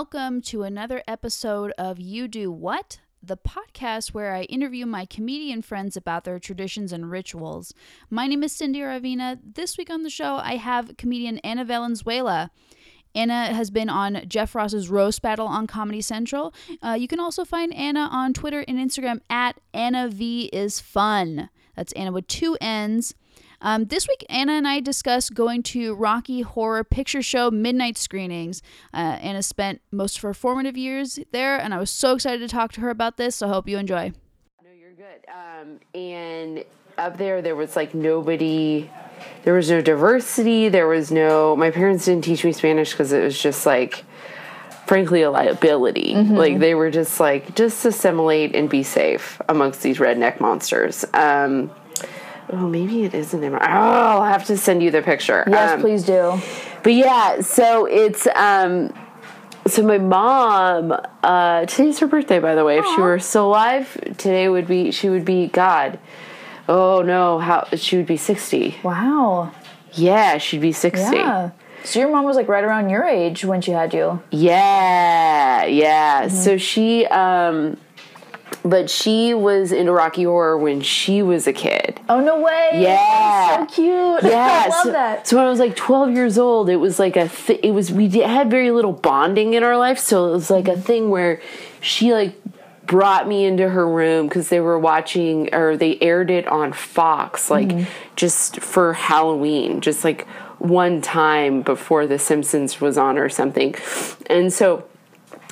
welcome to another episode of You Do What? The podcast where I interview my comedian friends about their traditions and rituals. My name is Cindy Ravina. This week on the show, I have comedian Anna Valenzuela. Anna has been on Jeff Ross's Roast Battle on Comedy Central. Uh, you can also find Anna on Twitter and Instagram at Anna V is Fun. That's Anna with two N's. Um, this week, Anna and I discussed going to Rocky Horror Picture Show midnight screenings. Uh, Anna spent most of her formative years there, and I was so excited to talk to her about this. So I hope you enjoy. No, you're good. Um, and up there, there was like nobody. There was no diversity. There was no. My parents didn't teach me Spanish because it was just like, frankly, a liability. Like they were just like, just assimilate and be safe amongst these redneck monsters. Um, oh, maybe it isn't. in my- Oh, I'll have to send you the picture. Yes, Um, please do. but yeah, so it's um so my mom, uh today's her birthday by the way. If she were still alive, today would be she would be God. Oh no, how she would be 60. Wow. Yeah, she'd be 60. Yeah. So your mom was like right around your age when she had you. Yeah, yeah. So she um but she was into Rocky Horror when she was a kid. Oh no way! Yeah. so cute. Yeah, I love so, that. So when I was like 12 years old, it was like a th- it was we did, had very little bonding in our life, so it was like a thing where she like brought me into her room because they were watching or they aired it on Fox like Mm-hmm. just for Halloween, just like one time before The Simpsons was on or something, and so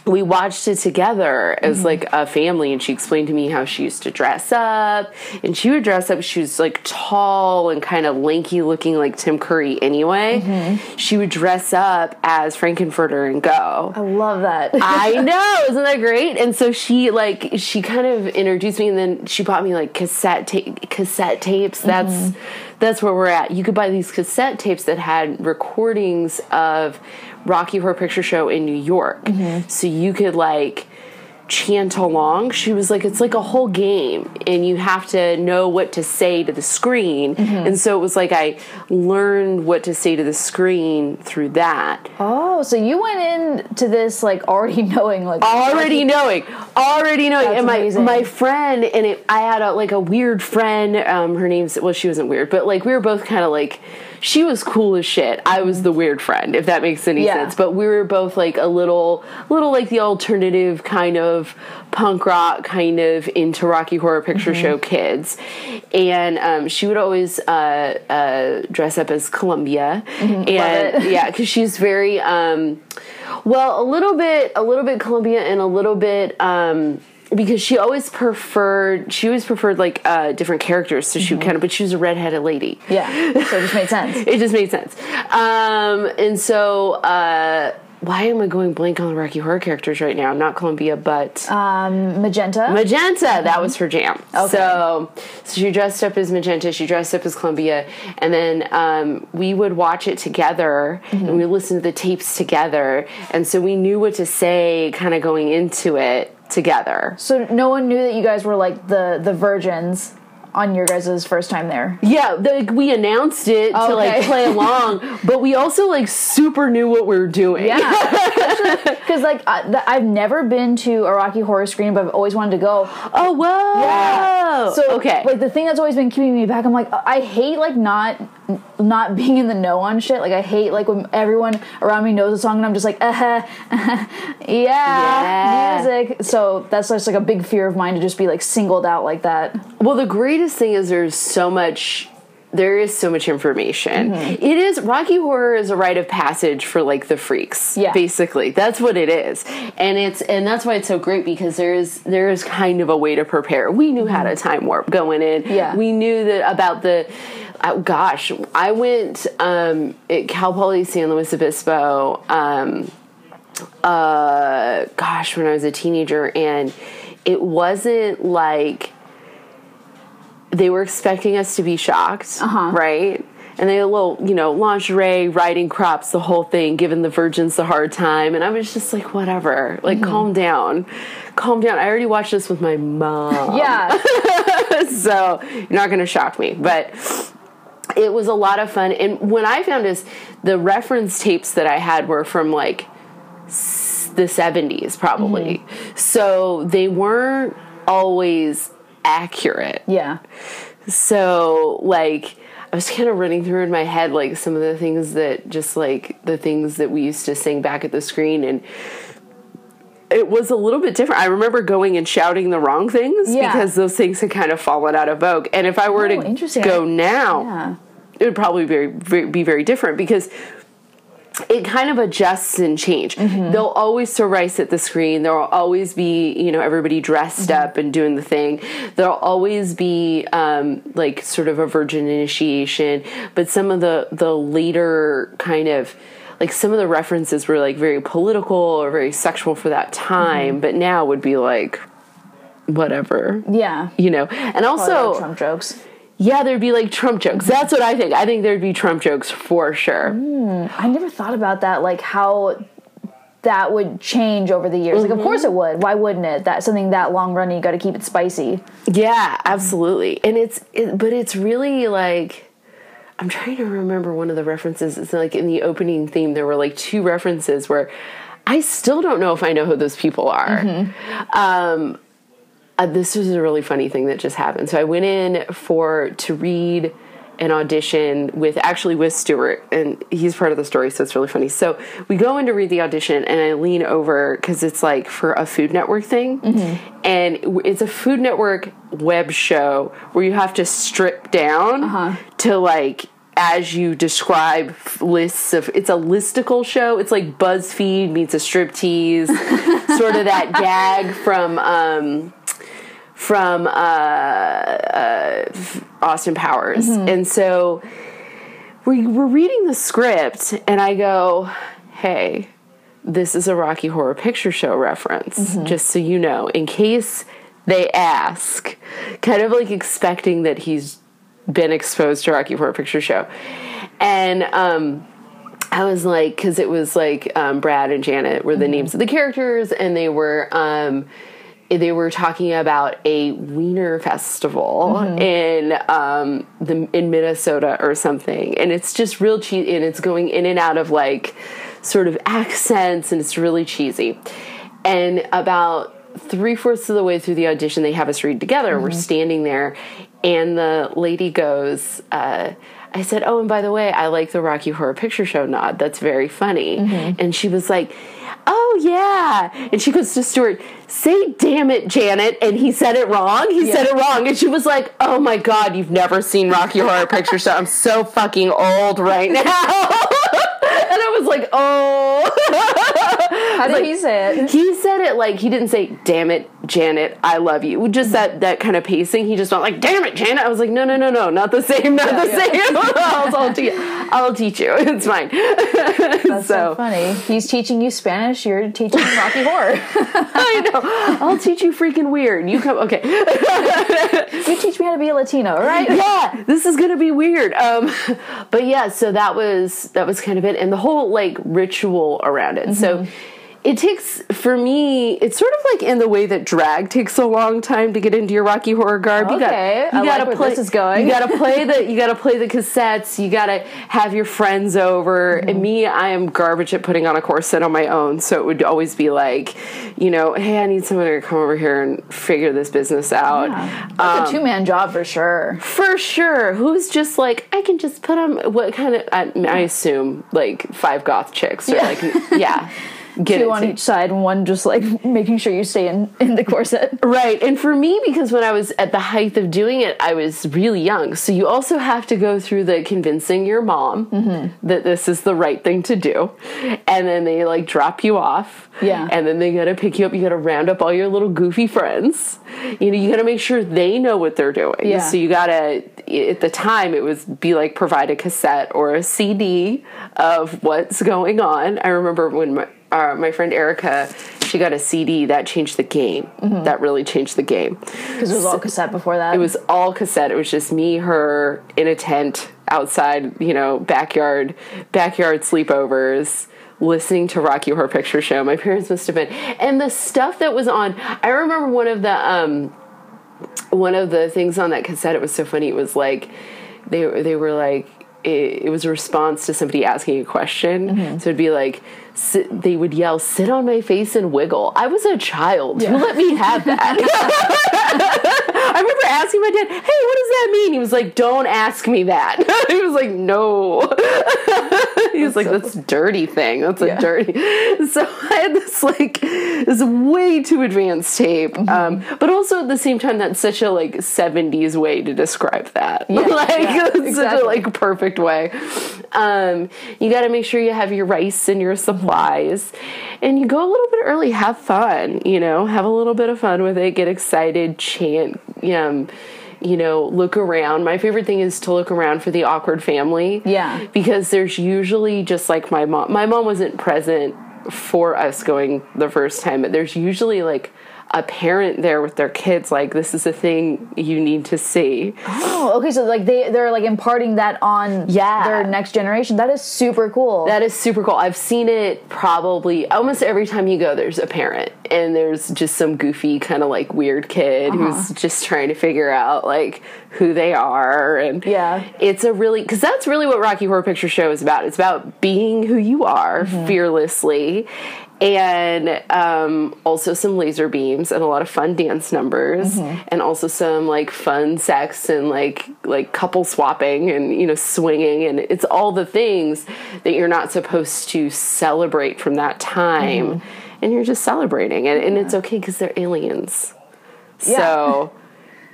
we watched it together as mm-hmm. like a family and she explained to me how she used to dress up and she would dress up she was like tall and kind of lanky looking like tim curry anyway mm-hmm. she would dress up as Frank-N-Furter and go I love that. I know, isn't that great? And so she like she kind of introduced me, and then she bought me like cassette ta- cassette tapes. That's mm-hmm. That's where we're at. You could buy these cassette tapes that had recordings of Rocky Horror Picture Show in New York, mm-hmm. so you could like chant along. She was like, it's like a whole game, and you have to know what to say to the screen. And so it was like I learned what to say to the screen through that. oh, so you went into this like already knowing like already knowing already knowing That's and my amazing. my friend and it, i had a like a weird friend um her name's well she wasn't weird but like we were both kind of like she was cool as shit i was the weird friend if that makes any Yeah. sense but we were both like a little little like the alternative kind of punk rock kind of into rocky horror picture Mm-hmm. show kids and um, she would always uh, uh, dress up as columbia and Mm-hmm. it. yeah because she's very um, well a little bit a little bit columbia and a little bit um, because she always preferred she always preferred like uh, different characters to Mm-hmm. shoot kind of but she was a redheaded lady yeah. So it just made sense. it just made sense um, and so uh, why am I going blank on the Rocky Horror characters right now? Not Columbia, but Um, magenta. Magenta. That was her jam. Okay. So, so she dressed up as Magenta. She dressed up as Columbia, and then um, we would watch it together, and we listened to the tapes together, and so we knew what to say, kind of going into it together. so no one knew that you guys were like the the virgins on your guys' first time there. Yeah, like we announced it to like play along, but we also like super knew what we were doing. Yeah. Because like I, I've never been to a Rocky Horror Screen, but I've always wanted to go. Oh whoa. Yeah. So okay. like the thing that's always been keeping me back, I'm like I hate like not not being in the know on shit. Like I hate like when everyone around me knows a song and I'm just like uh huh, yeah, Yeah. music. So that's just like a big fear of mine to just be like singled out like that. Well, the greatest thing is there's so much. There is so much information. Mm-hmm. It is Rocky Horror is a rite of passage for like the freaks. Yeah. basically, that's what it is, and it's and that's why it's so great because there is there is kind of a way to prepare. We knew how to time warp going in. Mm-hmm. Yeah. we knew that about the. Oh, gosh, I went um, at Cal Poly San Luis Obispo. Um, uh, gosh, when I was a teenager, and it wasn't like they were expecting us to be shocked, Uh-huh. right? And they had a little, you know, lingerie, riding crops, the whole thing, giving the virgins the hard time. And I was just like, whatever, like, calm down, calm down. I already watched this with my mom. Yeah, so you're not going to shock me. But it was a lot of fun. And when I found is the reference tapes that I had were from like the 70s probably. So they weren't always accurate. Yeah. So like I was kind of running through in my head like some of the things that just like the things that we used to sing back at the screen and it was a little bit different. I remember going and shouting the wrong things Yeah. because those things had kind of fallen out of vogue. And if I were Oh, to go now, Yeah. it would probably be very, be very different because it kind of adjusts and change. Mm-hmm. They'll always throw rice at the screen. There'll always be, you know, everybody dressed Mm-hmm. up and doing the thing. There'll always be um, like sort of a virgin initiation. But some of the the later kind of like some of the references were like very political or very sexual for that time. Mm-hmm. But now would be like whatever, Yeah. you know. And also, Trump jokes. Yeah, there'd be like Trump jokes. That's what I think. I think there'd be Trump jokes for sure. Hmm. I never thought about that, like how that would change over the years. Like, of course it mm-hmm. would. Why wouldn't it? That's something that long running. You got to keep it spicy. Yeah, absolutely. And it's, it, but it's really like, I'm trying to remember one of the references. It's like in the opening theme, there were like two references where I still don't know if I know who those people are. Mm-hmm. Um, uh, this was a really funny thing that just happened. So I went in for to read an audition with actually with Stuart, and he's part of the story, so it's really funny. So we go in to read the audition, and I lean over because it's like for a Food Network thing, and it's a Food Network web show where you have to strip down to like as you describe lists of it's a listicle show it's like buzzfeed meets a striptease sort of that gag from um from uh, uh, Austin Powers. And so we were reading the script, and I go, hey, this is a Rocky Horror Picture Show reference, just so you know, in case they ask, kind of like expecting that he's been exposed to Rocky Horror Picture Show. And, um, I was like, because it was like um, Brad and Janet were the names of the characters, and they were um, they were talking about a Wiener festival in um, the in Minnesota or something, and it's just real cheesy, and it's going in and out of like sort of accents, and it's really cheesy. And about three fourths of the way through the audition, they have us read together. We're standing there, and the lady goes. Uh, I said, "Oh, and by the way, I like the Rocky Horror Picture Show nod. That's very funny." And she was like, "Oh yeah," and she goes to Stuart, "Say damn it, Janet," and he said it wrong. He said it wrong, and she was like, "Oh my god, you've never seen Rocky Horror Picture Show. I'm so fucking old right now." and I was like, "Oh." How did he say it? He said it like he didn't say "damn it, Janet, I love you." Just that that kind of pacing. He just went like "damn it, Janet." I was like, "No, no, no, no, not the same, not the yeah. same." I'll, I'll, te- I'll teach you. It's fine. That's so so funny. He's teaching you Spanish. You're teaching him Rocky Horror. I know. I'll teach you freaking weird. You come. Okay. you teach me how to be a Latino, right? yeah, this is gonna be weird. Um, but yeah, so that was that was kind of it, and the whole like ritual around it. So it takes for me. It's sort of like in the way that drag takes a long time to get into your Rocky Horror garb. You got Okay, you I gotta like where play. this is going. You gotta play the. You gotta play the cassettes. You gotta have your friends over. Mm-hmm. And me, I am garbage at putting on a corset on my own. So it would always be like, you know, hey, I need someone to come over here and figure this business out. That's a um, two man job for sure. For sure. Who's just like, I can just put on what kind of, I, I assume, like five goth chicks. Or Yeah. like, yeah. Get Two on each side, and one just like making sure you stay in, in the corset. Right. And for me, because when I was at the height of doing it, I was really young. So you also have to go through the convincing your mom Mm-hmm. that this is the right thing to do. And then they like drop you off. Yeah. And then they gotta pick you up. You gotta round up all your little goofy friends. You know, you gotta make sure they know what they're doing. Yeah. So you gotta, at the time, it was be like provide a cassette or a CD of what's going on. I remember when my, uh, my friend Erica, she got a CD that changed the game. That really changed the game. Because it was all cassette before that. It was all cassette. It was just me, her in a tent outside, you know, backyard, backyard sleepovers, listening to Rocky Horror Picture Show. My parents must have been, and the stuff that was on. I remember one of the um, one of the things on that cassette. It was so funny. It was like they they were like. It, it was a response to somebody asking a question. So it'd be like, sit, they would yell, "Sit on my face and wiggle." I was a child. Who let me have that? I remember asking my dad, "Hey, what does that mean?" He was like, "Don't ask me that." he was like, "No." he was like, "That's a dirty thing. That's a dirty." So I had this like this way too advanced tape, Mm-hmm. um, but also at the same time, that's such a like '70s way to describe that. like yeah, it's such a like perfect way. Um, you got to make sure you have your rice and your supplies, and you go a little bit early. Have fun, you know, have a little bit of fun with it. Get excited, chant, um, you know, look around. My favorite thing is to look around for the awkward family. Yeah. because there's usually just like my mom. My mom wasn't present for us going the first time, but there's usually like a parent there with their kids like this is a thing you need to see Oh, okay. So like they they're like imparting that on Yeah. their next generation. That is super cool. That is super cool. I've seen it probably almost every time you go, there's a parent and there's just some goofy, kind of like weird kid Uh-huh. who's just trying to figure out like who they are. And Yeah. it's a really, because that's really what Rocky Horror Picture Show is about. It's about being who you are Mm-hmm. fearlessly. And um, also some laser beams and a lot of fun dance numbers, Mm-hmm. and also some like fun sex and like like couple swapping and you know swinging, and it's all the things that you're not supposed to celebrate from that time, Mm-hmm. and you're just celebrating, and, and it's okay because they're aliens. So,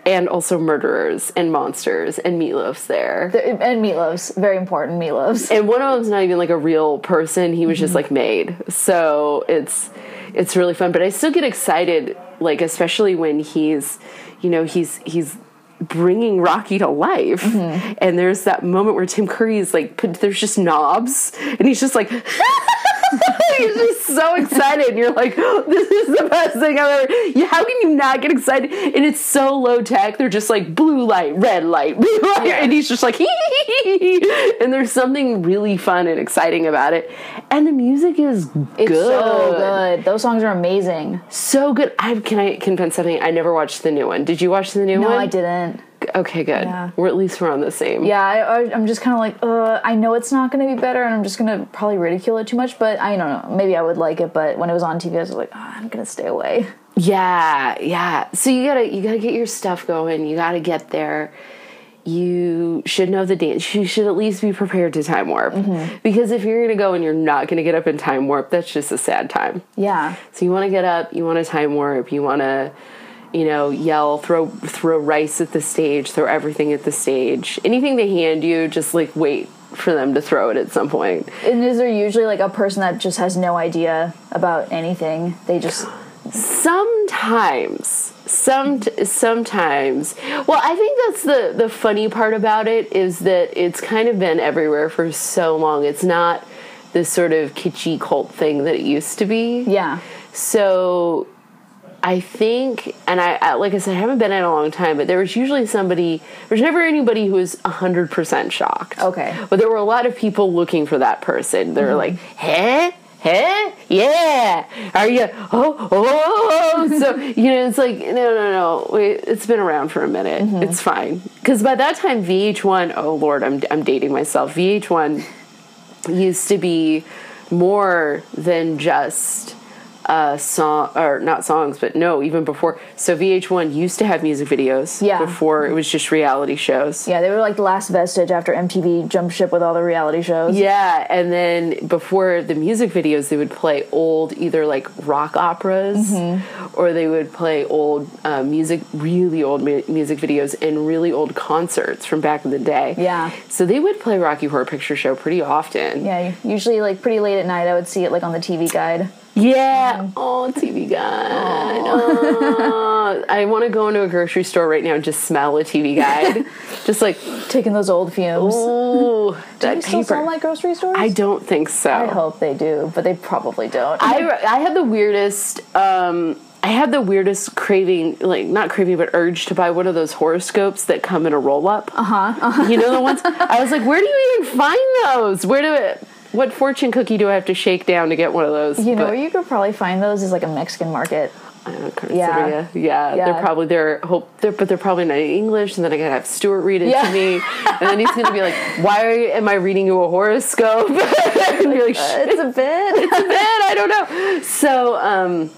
and also murderers and monsters and meatloafs there. and meatloaves, very important meatloaves. and one of them's not even like a real person. He was just like made. So it's it's really fun. But i still get excited like especially when he's you know he's he's bringing rocky to life. Mm-hmm. And there's that moment where tim curry is like put, there's just knobs. And he's just like He's just so excited. And you're like, this is the best thing I've ever. You- How can you not get excited? And it's so low tech. They're just like blue light, red light, blue light, and he's just like, and there's something really fun and exciting about it. And the music is It's good, so good. Those songs are amazing. so good. I can I confess something. I never watched the new one. Did you watch the new No, one? No, I didn't. Okay, good. Yeah. We're at least we're on the same. Yeah, I, I'm just kind of like, uh, I know it's not going to be better, and I'm just going to probably ridicule it too much. But I don't know. Maybe I would like it. But when it was on TV, I was like, oh, I'm going to stay away. Yeah, yeah. So you gotta you gotta get your stuff going. You gotta get there. You should know the dance. You should at least be prepared to time warp. Because if you're gonna go and you're not gonna get up in time warp, that's just a sad time. Yeah. So you want to get up. You want to time warp. You want to, you know, yell, throw throw rice at the stage, throw everything at the stage. Anything they hand you, just like wait for them to throw it at some point. And is there usually like a person that just has no idea about anything? They just sometimes some sometimes well i think that's the the funny part about it is that it's kind of been everywhere for so long it's not this sort of kitschy cult thing that it used to be yeah. so I think, and I, I like I said, I haven't been in a long time, but there was usually somebody. There's never anybody who was hundred percent shocked. Okay. but there were a lot of people looking for that person. They were like, "Huh, huh, yeah, are you? Oh, oh." oh. So you know, it's like, no, no, no. Wait, it's been around for a minute. Mm-hmm. It's fine because by that time, VH1. Oh Lord, I'm I'm dating myself. VH1 used to be more than just uh song or not songs but no even before so vh1 used to have music videos Yeah. before it was just reality shows Yeah, they were like the last vestige after MTV jumped ship with all the reality shows. yeah and then before the music videos they would play old either like rock operas Mm-hmm. or they would play old uh, music really old mu- music videos and really old concerts from back in the day Yeah. so they would play rocky horror picture show pretty often Yeah, usually like pretty late at night, I would see it like on the TV guide. Yeah. Oh, TV guide. Oh. I want to go into a grocery store right now and just smell a TV guide. just like, Taking those old fumes. ooh, do that you still paper. sell like grocery stores? I don't think so. I hope they do, but they probably don't. I, I had the weirdest. Um, I had the weirdest craving, like not craving, but urge to buy one of those horoscopes that come in a roll up. Uh huh. You know the ones. I was like, where do you even find those? Where do it? What fortune cookie do I have to shake down to get one of those? you know But- you could probably find those is like a Mexican market. I Yeah. Yeah, Yeah. they're probably they're hope they're but they're probably not in English, and then I gotta have Stuart read it Yeah. to me, and then he's gonna be like, "Why am I reading you a horoscope?" and be like, "Shit, It's a bit. it's a bit. I don't know." So, um,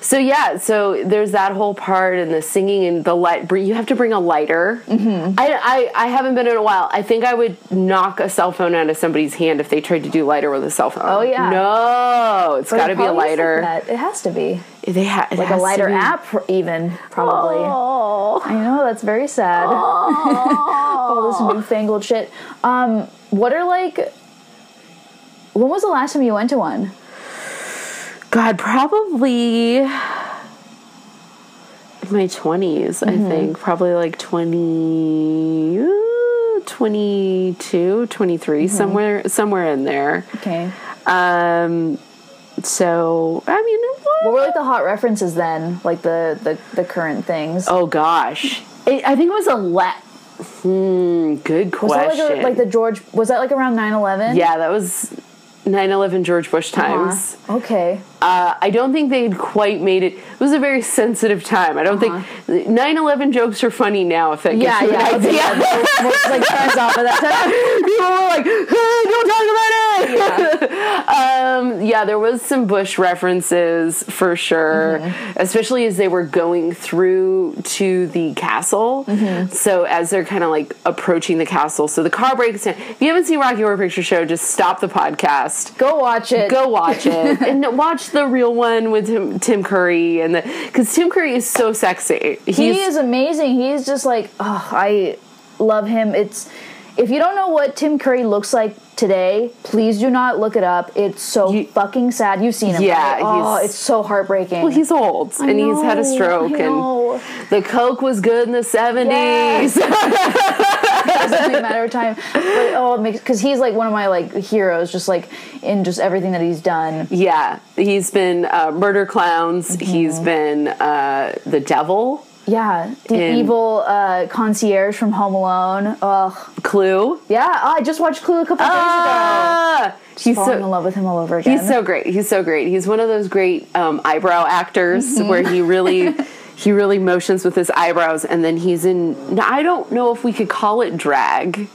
so yeah, so there's that whole part and the singing and the light. You have to bring a lighter. Mm-hmm. I, I I haven't been in a while. I think I would knock a cell phone out of somebody's hand if they tried to do lighter with a cell phone. Oh, yeah. no, it's got to be a lighter. It has to be They ha- like a lighter app, even probably. Oh. I know that's very sad. Oh. All this newfangled shit. Um, what are like? When was the last time you went to one? God, probably in my 20s, I Mm-hmm. think. Probably like 20, uh, 22, 23, Mm-hmm. somewhere somewhere in there. Okay. Um so, I mean, What were like the hot references then? Like the the, the current things. oh gosh. It, I think it was a let Hmm, good was that question. like a, like the George? Was that like around 9-11? yeah, that was 9/11 George Bush times. Okay. Uh, I don't think they'd quite made it. It was a very sensitive time. I don't think 9/11 jokes are funny now. If that Yeah, gets you yeah. an idea. yeah. Like turns off at that time. People were like, "Hey, "Don't talk about it." um, yeah, there was some Bush references for sure, Mm-hmm. especially as they were going through to the castle. Mm-hmm. So as they're kind of like approaching the castle, so the car breaks down. If you haven't seen Rocky Horror Picture Show, just stop the podcast Go watch it. go watch it and watch the real one with Tim, Tim Curry and because Tim Curry is so sexy. He's, he is amazing. He's just like, oh, I love him. It's if you don't know what Tim Curry looks like today, please do not look it up. It's so You- fucking sad. You've seen him, Yeah, right? Oh, it's so heartbreaking. well, he's old and he's had a stroke I know. and the coke was good in the seventies. It doesn't matter of time. But oh, it makes because he's like one of my like heroes, just like in just everything that he's done. yeah, he's been uh, Murder Clowns. Mm-hmm. He's been uh, the Devil. Yeah, the evil uh, concierge from Home Alone. Ugh. Clue. Yeah, I just watched Clue a couple days ago. Ah, he's Falling in love with him all over again. He's so great. He's so great. He's one of those great um, eyebrow actors Mm-hmm. where he really he really motions with his eyebrows, and then he's in. I don't know if we could call it drag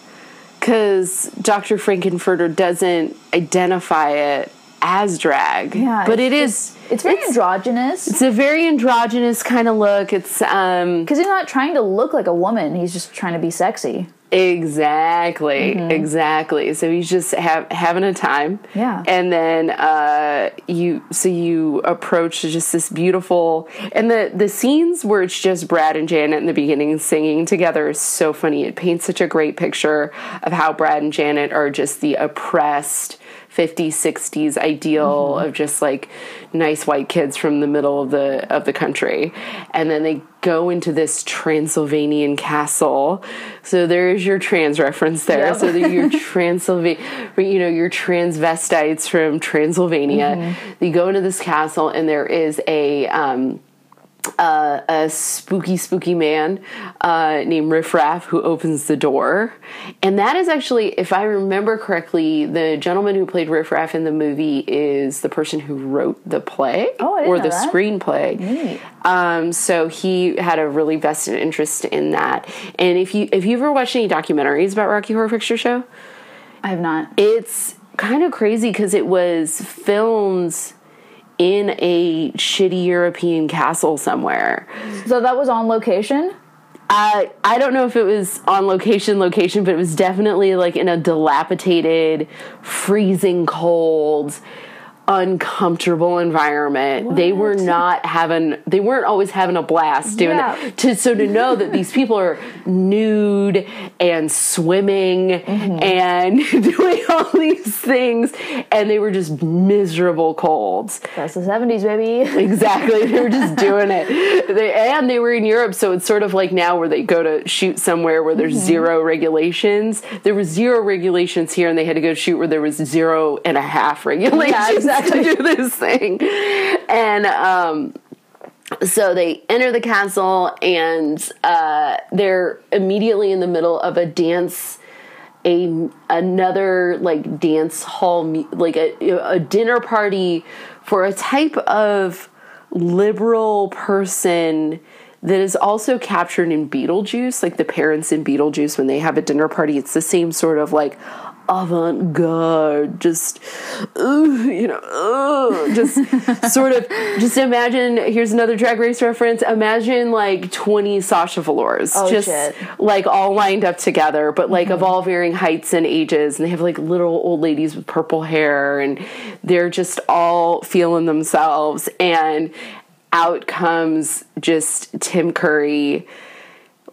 because Dr. Frank-N-Furter doesn't identify it as drag. Yeah, but it just- is. It's very androgynous. It's a very androgynous kind of look. It's um Because he's not trying to look like a woman. He's just trying to be sexy. Exactly, exactly. So he's just ha- having a time. Yeah. And then uh, you, so you approach just this beautiful, and the the scenes where it's just Brad and Janet in the beginning singing together is so funny. It paints such a great picture of how Brad and Janet are just the oppressed. 50s 60s ideal of just like nice white kids from the middle of the of the country. And then they go into this Transylvanian castle. So there's your trans reference there. Yep. so that your Transylvania you know your transvestites from Transylvania. You go into this castle and there is a um uh, a spooky, spooky man uh, named Riff Raff who opens the door. And that is actually, if I remember correctly, the gentleman who played Riff Raff in the movie is the person who wrote the play Oh, or the that. screenplay. Um, so he had a really vested interest in that. And if you if you ever watched any documentaries about Rocky Horror Picture Show, I have not. it's kind of crazy because it was filmed in a shitty European castle somewhere. So that was on location? Uh, I don't know if it was on location, location, but it was definitely like in a dilapidated, freezing cold, uncomfortable environment. They were not having, they weren't always having a blast doing Yeah. it. To, so to know that these people are nude and swimming mm-hmm. and doing all these things, and they were just miserable colds. That's the 70s, baby. Exactly. They were just doing it. They, and they were in Europe, so it's sort of like now where they go to shoot somewhere where there's mm-hmm. zero regulations. There was zero regulations here, and they had to go shoot where there was zero and a half regulations exactly. To do this thing. And um, so they enter the castle, and uh, they're immediately in the middle of a dance a another like dance hall like a, a dinner party for a type of liberal person that is also captured in Beetlejuice, like the parents in Beetlejuice when they have a dinner party. It's the same sort of like avant garde, just, ugh, you know, ugh, just sort of, just imagine, here's another drag race reference. Imagine like 20 Sasha Velours, Oh, just shit. like all lined up together, but like of mm-hmm. all varying heights and ages. And they have like little old ladies with purple hair, and they're just all feeling themselves. And out comes just Tim Curry,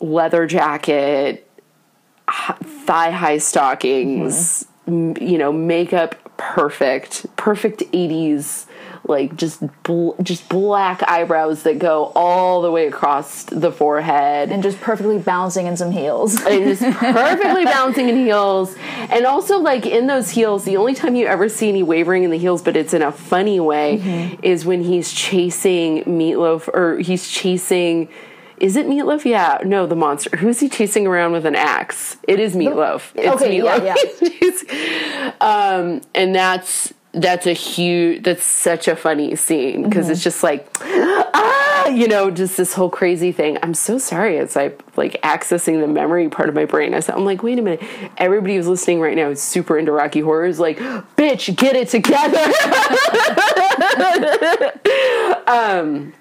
leather jacket, thigh high stockings, mm-hmm. m- you know, makeup perfect, perfect 80s like just bl- just black eyebrows that go all the way across the forehead and just perfectly bouncing in some heels. and just perfectly bouncing in heels. And also, like in those heels, the only time you ever see any wavering in the heels, but it's in a funny way, mm-hmm. is when he's chasing Meatloaf or he's chasing. Is it Meatloaf? Yeah. No, the monster. Who's he chasing around with an axe? It is Meatloaf. It's Okay, yeah, Meatloaf. um, and that's that's a huge. That's such a funny scene because it's just like ah, you know, just this whole crazy thing. I'm so sorry. It's like like accessing the memory part of my brain. I said, I'm like, wait a minute. Everybody who's listening right now is super into Rocky Horror. Is like, bitch, get it together. um,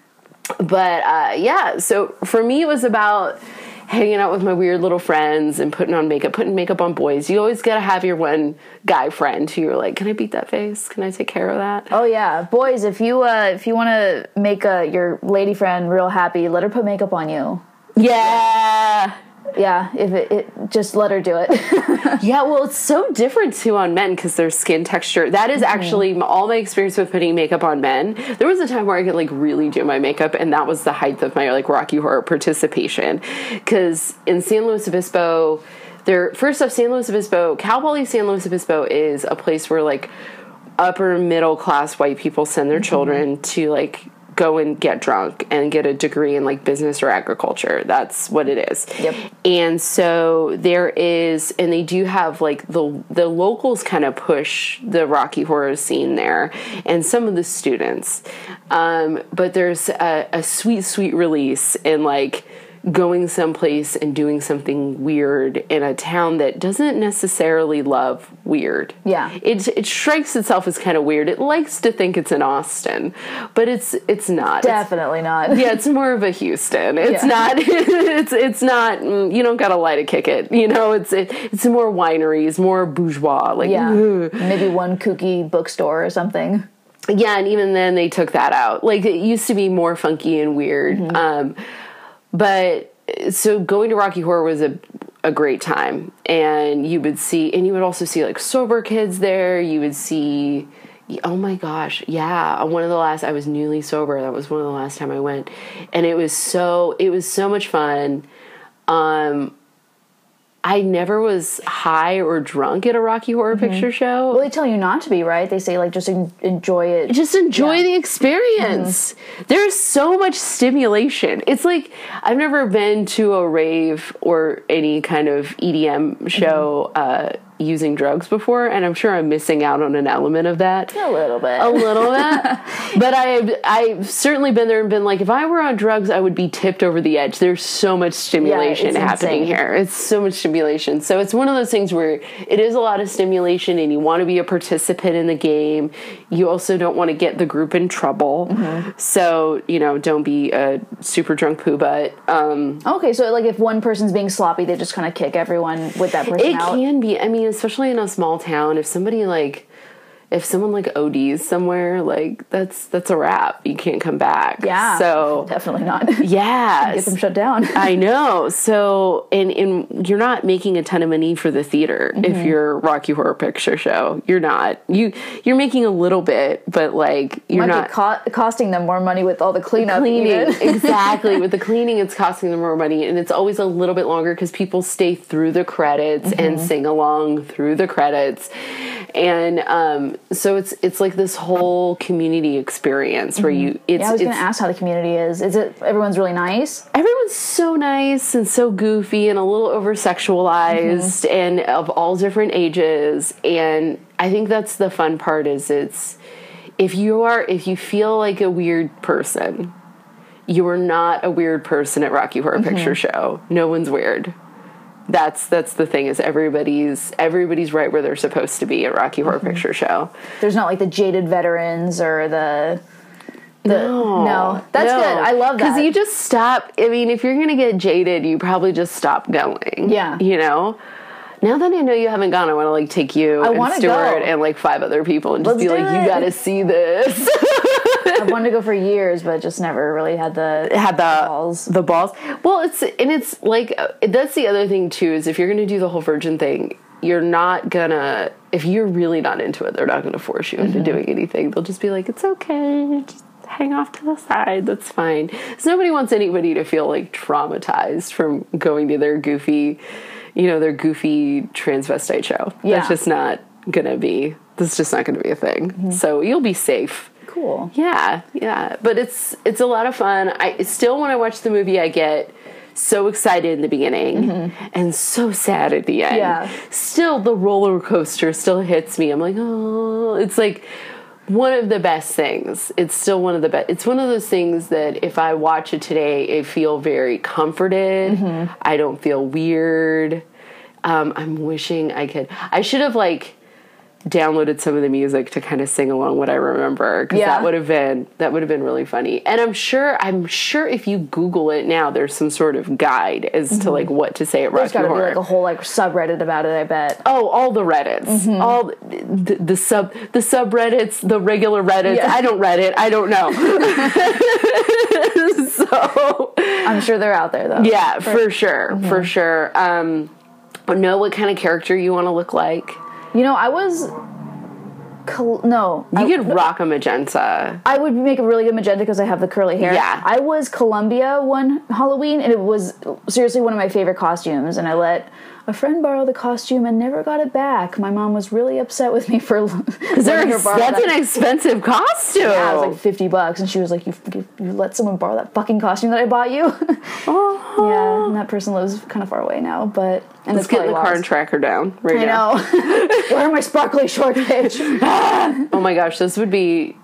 but uh, yeah. So for me, it was about hanging out with my weird little friends and putting on makeup, putting makeup on boys. You always gotta have your one guy friend who you're like, can I beat that face? Can I take care of that? Oh yeah, boys! If you uh, if you want to make uh, your lady friend real happy, let her put makeup on you. Yeah. Yeah, if it, it just let her do it. Yeah, well, it's so different too on men because their skin texture. That is actually m- all my experience with putting makeup on men. There was a time where I could like really do my makeup, and that was the height of my like Rocky Horror participation. Because in San Luis Obispo, there first off, San Luis Obispo, Cal Poly San Luis Obispo is a place where like upper middle class white people send their mm-hmm. children to like go and get drunk and get a degree in like business or agriculture. That's what it is. Yep. And so there is, and they do have like the the locals kind of push the Rocky Horror scene there, and some of the students. Um, but there's a, a sweet, sweet release in like going someplace and doing something weird in a town that doesn't necessarily love weird. Yeah. It it strikes itself as kind of weird. It likes to think it's in Austin, but it's it's not. It's- Definitely not. yeah, it's more of a Houston. It's Yeah. not. It's it's not. You don't got to lie to kick it. You know, it's it, it's more wineries, more bourgeois. Like Yeah, ugh. maybe one kooky bookstore or something. yeah, and even then they took that out. Like it used to be more funky and weird. Mm-hmm. Um, but so going to Rocky Horror was a a great time, and you would see, and you would also see like sober kids there. You would see. Oh my gosh, yeah. One of the last I was newly sober. That was one of the last time I went. And it was so it was so much fun. Um I never was high or drunk at a Rocky Horror mm-hmm. Picture Show Well, they tell you not to be, right? They say like just en- enjoy it. just enjoy Yeah. the experience. Mm-hmm. There's so much stimulation. It's like I've never been to a rave or any kind of EDM show mm-hmm. uh, using drugs before, and I'm sure I'm missing out on an element of that. a little bit. A little bit, but I've I've certainly been there and been like, if I were on drugs, I would be tipped over the edge. There's so much stimulation it's happening insane. here. It's so much stimulation. So it's one of those things where it is a lot of stimulation, and you want to be a participant in the game. You also don't want to get the group in trouble. Mm-hmm. So you know, don't be a super drunk poo butt. Um, Okay, so like if one person's being sloppy, they just kind of kick everyone with that person It out. can be. I mean, especially in a small town, if somebody like if someone like ODs somewhere, like that's that's a wrap. You can't come back. yeah. So definitely not. yeah. Get them shut down. I know. So, and and you're not making a ton of money for the theater Mm-hmm. if you're Rocky Horror Picture Show. You're not. You you're making a little bit, but like you're Might not be co- costing them more money with all the cleanup. cleaning exactly with the cleaning it's costing them more money and it's always a little bit longer because people stay through the credits and Mm-hmm. sing along through the credits and um, so it's it's like this whole community experience where you it's, Mm-hmm. yeah, I was going to ask how the community is. Is it everyone's really nice? everyone's so nice and so goofy and a little over sexualized and of all different ages and i think that's the fun part is it's if you are if you feel like a weird person, you are not a weird person at Rocky Horror Mm-hmm. Picture Show. No one's weird. That's that's the thing is everybody's everybody's right where they're supposed to be at Rocky Horror Mm-hmm. Picture Show. There's not like the jaded veterans or the. the no, that's No. good. I love that. Because you just stop. I mean, if you're gonna get jaded, you probably just stop going. Yeah. You know. Now that I know you haven't gone, I want to like take you I and Stuart go. and like five other people and just Let's be like, you got to see this. I've wanted to go for years, but just never really had the had the balls. the balls. Well, it's and it's like uh, that's the other thing too is if you're gonna do the whole virgin thing, you're not gonna if you're really not into it, they're not gonna force you Mm-hmm. into doing anything. They'll just be like, it's okay, just hang off to the side. That's fine. So nobody wants anybody to feel like traumatized from going to their goofy, you know, their goofy transvestite show. Yeah. That's just not gonna be. That's just not gonna be a thing. Mm-hmm. So you'll be safe. Cool. Yeah, yeah, but it's it's a lot of fun. I still when I watch the movie, I get so excited in the beginning and so sad at the end. Yeah. Still, the roller coaster still hits me. I'm like, oh, it's like one of the best things. It's still one of the best. It's one of those things that if I watch it today, I feel very comforted. I don't feel weird. Um, I'm wishing I could. I should have like downloaded some of the music to kind of sing along what I remember because Yeah. that would have been that would have been really funny. And I'm sure I'm sure if you Google it now, there's some sort of guide as to like what to say at Mm-hmm. There's Rocky got to be like a whole like subreddit about it. I bet. Oh, all the Reddits, Mm-hmm. all the, the sub, the subreddits, the regular Reddits. Yeah. I don't Reddit. I don't know. so I'm sure they're out there though. yeah, for sure, Mm-hmm. for sure. Um, know what kind of character you want to look like. You know, I was. Col- no, You I, could rock a magenta. I would make a really good magenta because I have the curly hair. Yeah. I was Columbia one Halloween, and it was seriously one of my favorite costumes. And I let a friend borrowed the costume and never got it back. My mom was really upset with me for letting her borrow That's that. an expensive costume. Yeah, it was like fifty bucks, and she was like, "You, you, you let someone borrow that fucking costume that I bought you." Uh-huh. yeah, and that person lives kind of far away now, but and Let's it's get in the car and track her down right I now. know. Where are my sparkly shorts, bitch? Oh my gosh, this would be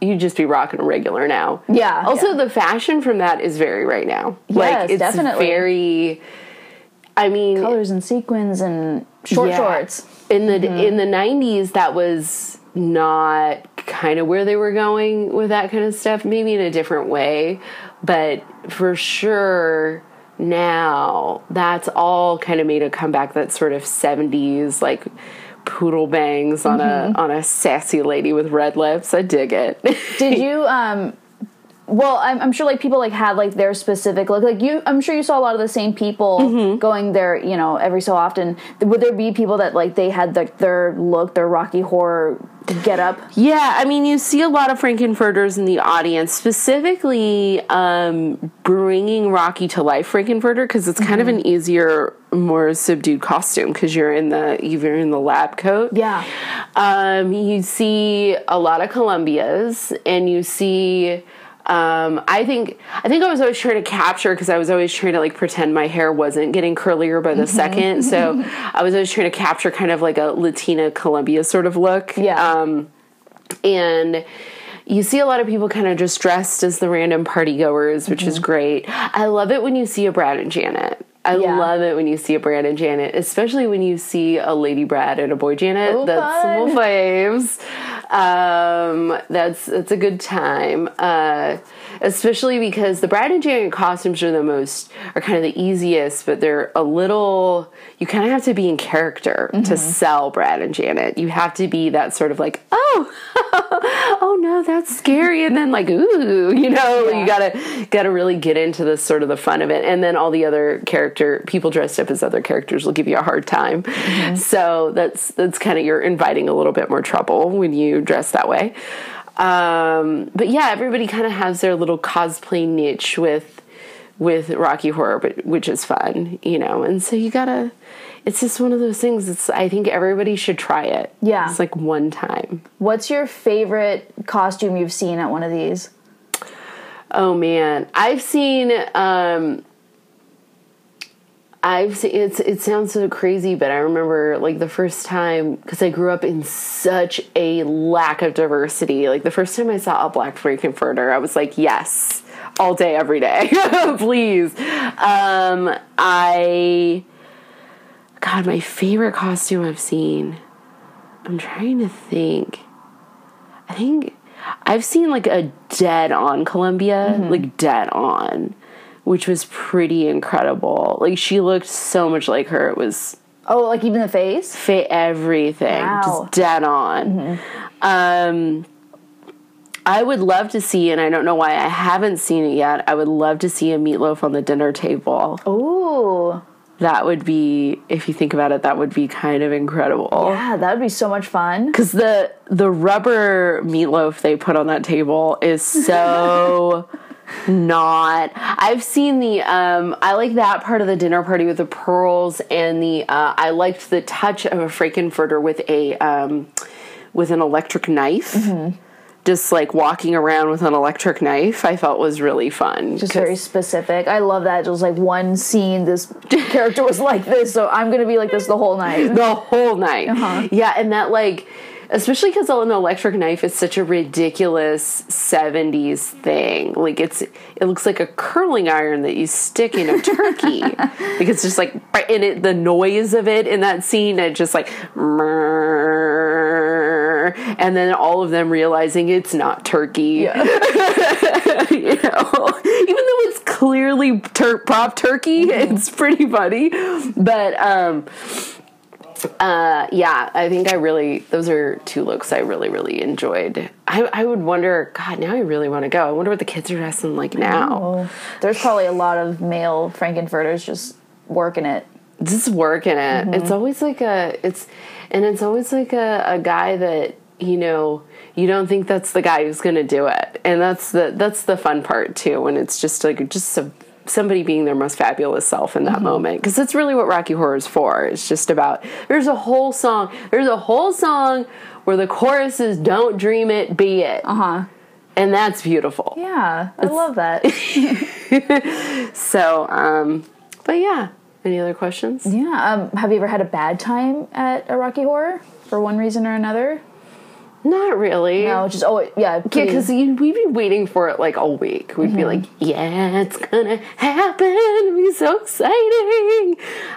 you'd just be rocking a regular now. Yeah, Also, yeah. the fashion from that is very right now. Yes, like it's definitely. very. I mean, Colors and sequins and short Yeah. shorts. in the Mm-hmm. in the '90s, that was not kind of where they were going with that kind of stuff. Maybe in a different way, but for sure now that's all kind of made a comeback. That sort of '70s like poodle bangs on Mm-hmm. a on a sassy lady with red lips. I dig it. Did you um well, I'm, I'm sure like people like had like their specific look. Like you, I'm sure you saw a lot of the same people Mm-hmm. going there. You know, every so often. Would there be people that like they had like their look, their Rocky Horror get up? Yeah, I mean, you see a lot of Frank-N-Furters in the audience, specifically um, bringing Rocky to life, Frank-N-Furter, because it's kind of Mm-hmm. an easier, more subdued costume because you're in the you're in the lab coat. Yeah. Um, you see a lot of Columbias, and you see. Um, I think I think I was always trying to capture because I was always trying to like pretend my hair wasn't getting curlier by the Mm-hmm. second. So I was always trying to capture kind of like a Latina Columbia sort of look. Yeah. Um, and you see a lot of people kind of just dressed as the random party goers, which is great. I love it when you see a Brad and Janet. I Yeah. love it when you see a Brad and Janet, especially when you see a Lady Brad and a Boy Janet. Oh, that's fun. some faves. Um, that's that's a good time. Uh, especially because the Brad and Janet costumes are the most are kind of the easiest, but they're a little. You kind of have to be in character Mm-hmm. to sell Brad and Janet. You have to be that sort of like, oh, oh no, that's scary, and then like, ooh, you know, Yeah. you gotta gotta really get into this sort of the fun of it, and then all the other character people dressed up as other characters will give you a hard time. So that's that's kind of you're inviting a little bit more trouble when you dress that way. Um, but yeah, everybody kind of has their little cosplay niche with with Rocky Horror, but which is fun, you know. And so you gotta. It's just one of those things. It's I think everybody should try it. Yeah. it's like one time. What's your favorite costume you've seen at one of these? Oh man, I've seen um I've seen it's it sounds so crazy, but I remember like the first time because I grew up in such a lack of diversity. Like the first time I saw a black Frank-N-Furter, I was like, yes, all day, every day, please. Um, I, God, my favorite costume I've seen. I'm trying to think. I think I've seen like a dead on Columbia, like dead on, which was pretty incredible. Like she looked so much like her. It was Oh, like even the face? fit everything, Wow. just dead on. Um, I would love to see, and I don't know why I haven't seen it yet. I would love to see a meatloaf on the dinner table. Ooh. That would be, if you think about it, that would be kind of incredible. Yeah, that would be so much fun. Because the the rubber meatloaf they put on that table is so not. I've seen the. Um, I like that part of the dinner party with the pearls and the. Uh, I liked the touch of a Frank-N-Furter with a um, with an electric knife. Just like walking around with an electric knife, I felt was really fun. Just very specific. I love that. Just like one scene, this character was like this, so I'm gonna be like this the whole night. the whole night. Yeah, and that like especially because an electric knife is such a ridiculous 70s thing like it's it looks like a curling iron that you stick in a turkey like it's just like in it the noise of it in that scene it just like and then all of them realizing it's not turkey Yeah. you know, even though it's clearly tur- prop turkey, it's pretty funny. But um, uh, yeah, I think I really those are two looks I really really enjoyed. I I would wonder, God, now I really want to go. I wonder what the kids are dressing like now. There's probably a lot of male Frank-N-Furters just working it. just working it. It's always like a it's and it's always like a, a guy that, you know, you don't think that's the guy who's gonna do it. And that's the that's the fun part too, when it's just like just a, somebody being their most fabulous self in that moment. Because that's really what Rocky Horror is for. It's just about there's a whole song there's a whole song where the chorus is Don't dream it, be it. Uh huh. And that's beautiful. Yeah, I love that. So, um, but yeah. Any other questions? yeah. Um, have you ever had a bad time at a Rocky Horror for one reason or another? Not really. No, just oh yeah, Yeah, because we'd be waiting for it like all week. We'd be like, "Yeah, it's gonna happen! It'll be so exciting!"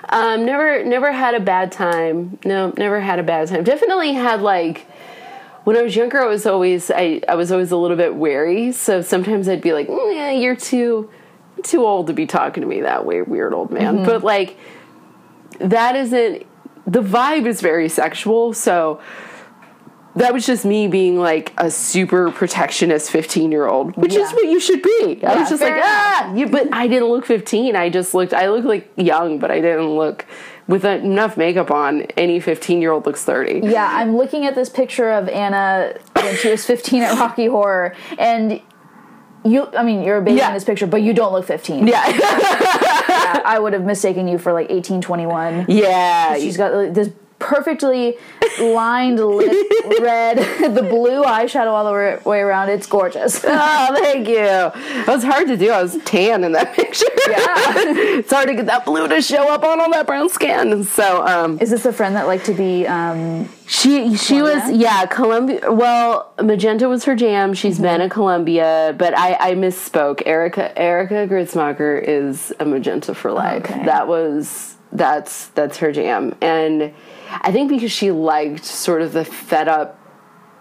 Um, never, never had a bad time. No, never had a bad time. Definitely had like when I was younger. I was always I, I was always a little bit wary. So sometimes I'd be like, "Mm, "Yeah, you're too too old to be talking to me that way, weird old man." But like that isn't the vibe is very sexual. So that was just me being like a super protectionist 15 year old which is what you should be. I Yeah, was just like fair ah you, but i didn't look 15 i just looked i looked like young but i didn't look with enough makeup on any 15 year old looks 30 Yeah, I'm looking at this picture of Anna when she was 15 at Rocky Horror, and you, I mean, you're a baby Yeah. in this picture, but you don't look 15. yeah. Yeah, I would have mistaken you for like 18, 21. yeah. She's got like, this perfectly lined lip, red, the blue eyeshadow all the way- around. It's gorgeous. Oh, thank you. It was hard to do. I was tan in that picture. Yeah. it's hard to get that blue to show up on all that brown skin. So, um, Is this a friend that liked to be? Um, She she was yeah Columbia. Well, Magenta was her jam. She's Mm-hmm. been a Columbia, but I I misspoke. Erica Erica Gritzmacher is a Magenta for life. Okay. That was that's that's her jam, and I think because she liked sort of the fed up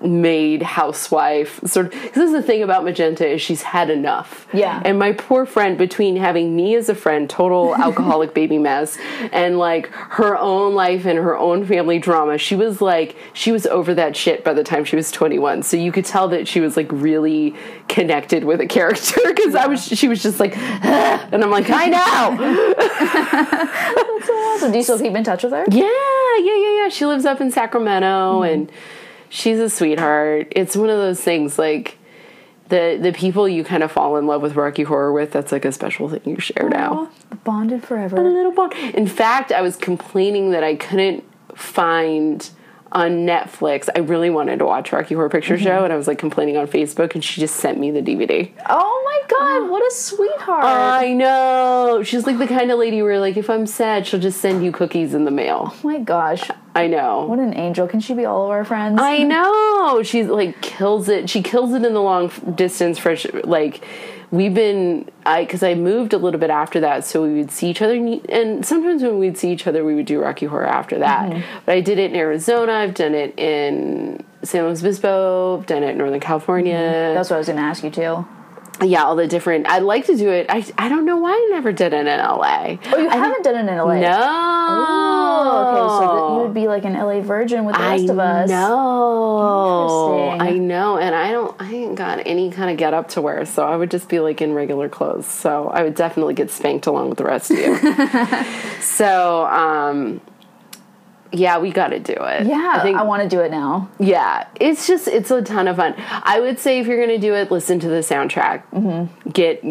maid housewife sort of this is the thing about magenta is she's had enough Yeah. and my poor friend between having me as a friend total alcoholic baby mess and like her own life and her own family drama she was like she was over that shit by the time she was 21 so you could tell that she was like really connected with a character because i was she was just like "Ah," and i'm like i know that's so do you still keep in touch with her? yeah, yeah, yeah, yeah. She lives up in Sacramento and she's a sweetheart. It's one of those things like the the people you kind of fall in love with Rocky Horror with, that's like a special thing you share now. Aw, bonded A forever. little bond. In fact, I was complaining that I couldn't find on Netflix. I really wanted to watch Rocky Horror Picture Mm-hmm. Show, and I was like complaining on Facebook, and she just sent me the DVD. Oh my god, what a sweetheart. I know. She's like the kind of lady where, like, if I'm sad, she'll just send you cookies in the mail. oh my gosh. I know. What an angel. Can she be all of our friends? I know. She's like kills it. She kills it in the long distance for like we've been I because I moved a little bit after that, so we would see each other, and, sometimes when we'd see each other, we would do Rocky Horror after that. Mm-hmm. But I did it in Arizona. I've done it in San Luis Obispo. I've done it in Northern California. Mm-hmm. That's what I was gonna ask you too. Yeah, all the different. I'd like to do it. I I don't know why I never did it in LA. Oh, you haven't done it in LA? No. Oh, okay, so you would be like an LA virgin with the rest of us. know. Interesting. I know, and I don't. I ain't got any kind of get up to wear, so I would just be like in regular clothes. So I would definitely get spanked along with the rest of you. so, um, yeah, we got to do it. Yeah, I think, I, want to do it now. yeah, it's just it's a ton of fun. I would say if you're gonna do it, listen to the soundtrack. Mm-hmm. Get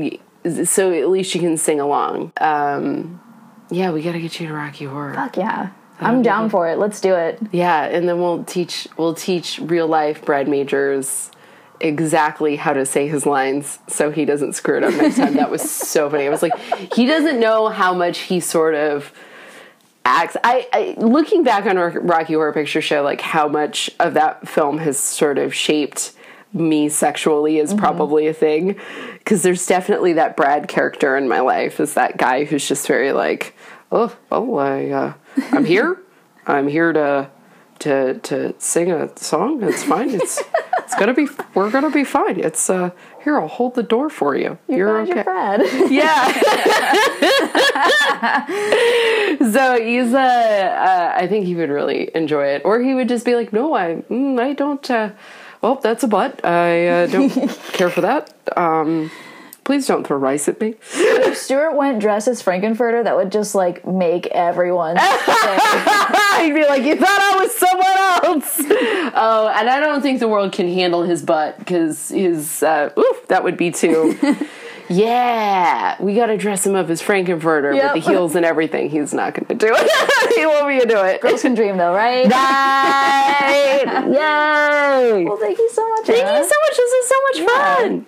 so at least you can sing along. Um, yeah, we got to get you to Rocky Horror. Fuck yeah. I'm down for it. Let's do it. Yeah, and then we'll teach we'll teach real life Brad Majors exactly how to say his lines so he doesn't screw it up next time. That was so funny. I was like, he doesn't know how much he sort of acts. I, I looking back on Rocky Horror Picture Show, like how much of that film has sort of shaped me sexually is probably a thing because there's definitely that Brad character in my life is that guy who's just very like, oh, oh, I, uh, I'm here. I'm here to to to sing a song. It's fine. It's it's gonna be. We're gonna be fine. It's uh here. I'll hold the door for you. You're Glad okay. Brad. Yeah. so he's uh, uh, I think he would really enjoy it, or he would just be like, "No, I, mm, I don't. Uh, well, that's a butt. I uh, don't care for that. Um, please don't throw rice at me." if Stuart went dressed as Frank-N-Furter, that would just like make everyone. say, I'd be like, "You thought I was someone else." oh, and I don't think the world can handle his butt because his uh, oof, that would be too. Yeah, we got to dress him up as Frank-N-Furter Yep. with the heels and everything. He's not going to do it. he won't be gonna do it. Girls can dream though, right? Right! Yay! Well, thank you so much. Thank Anna. you so much. This is so much fun.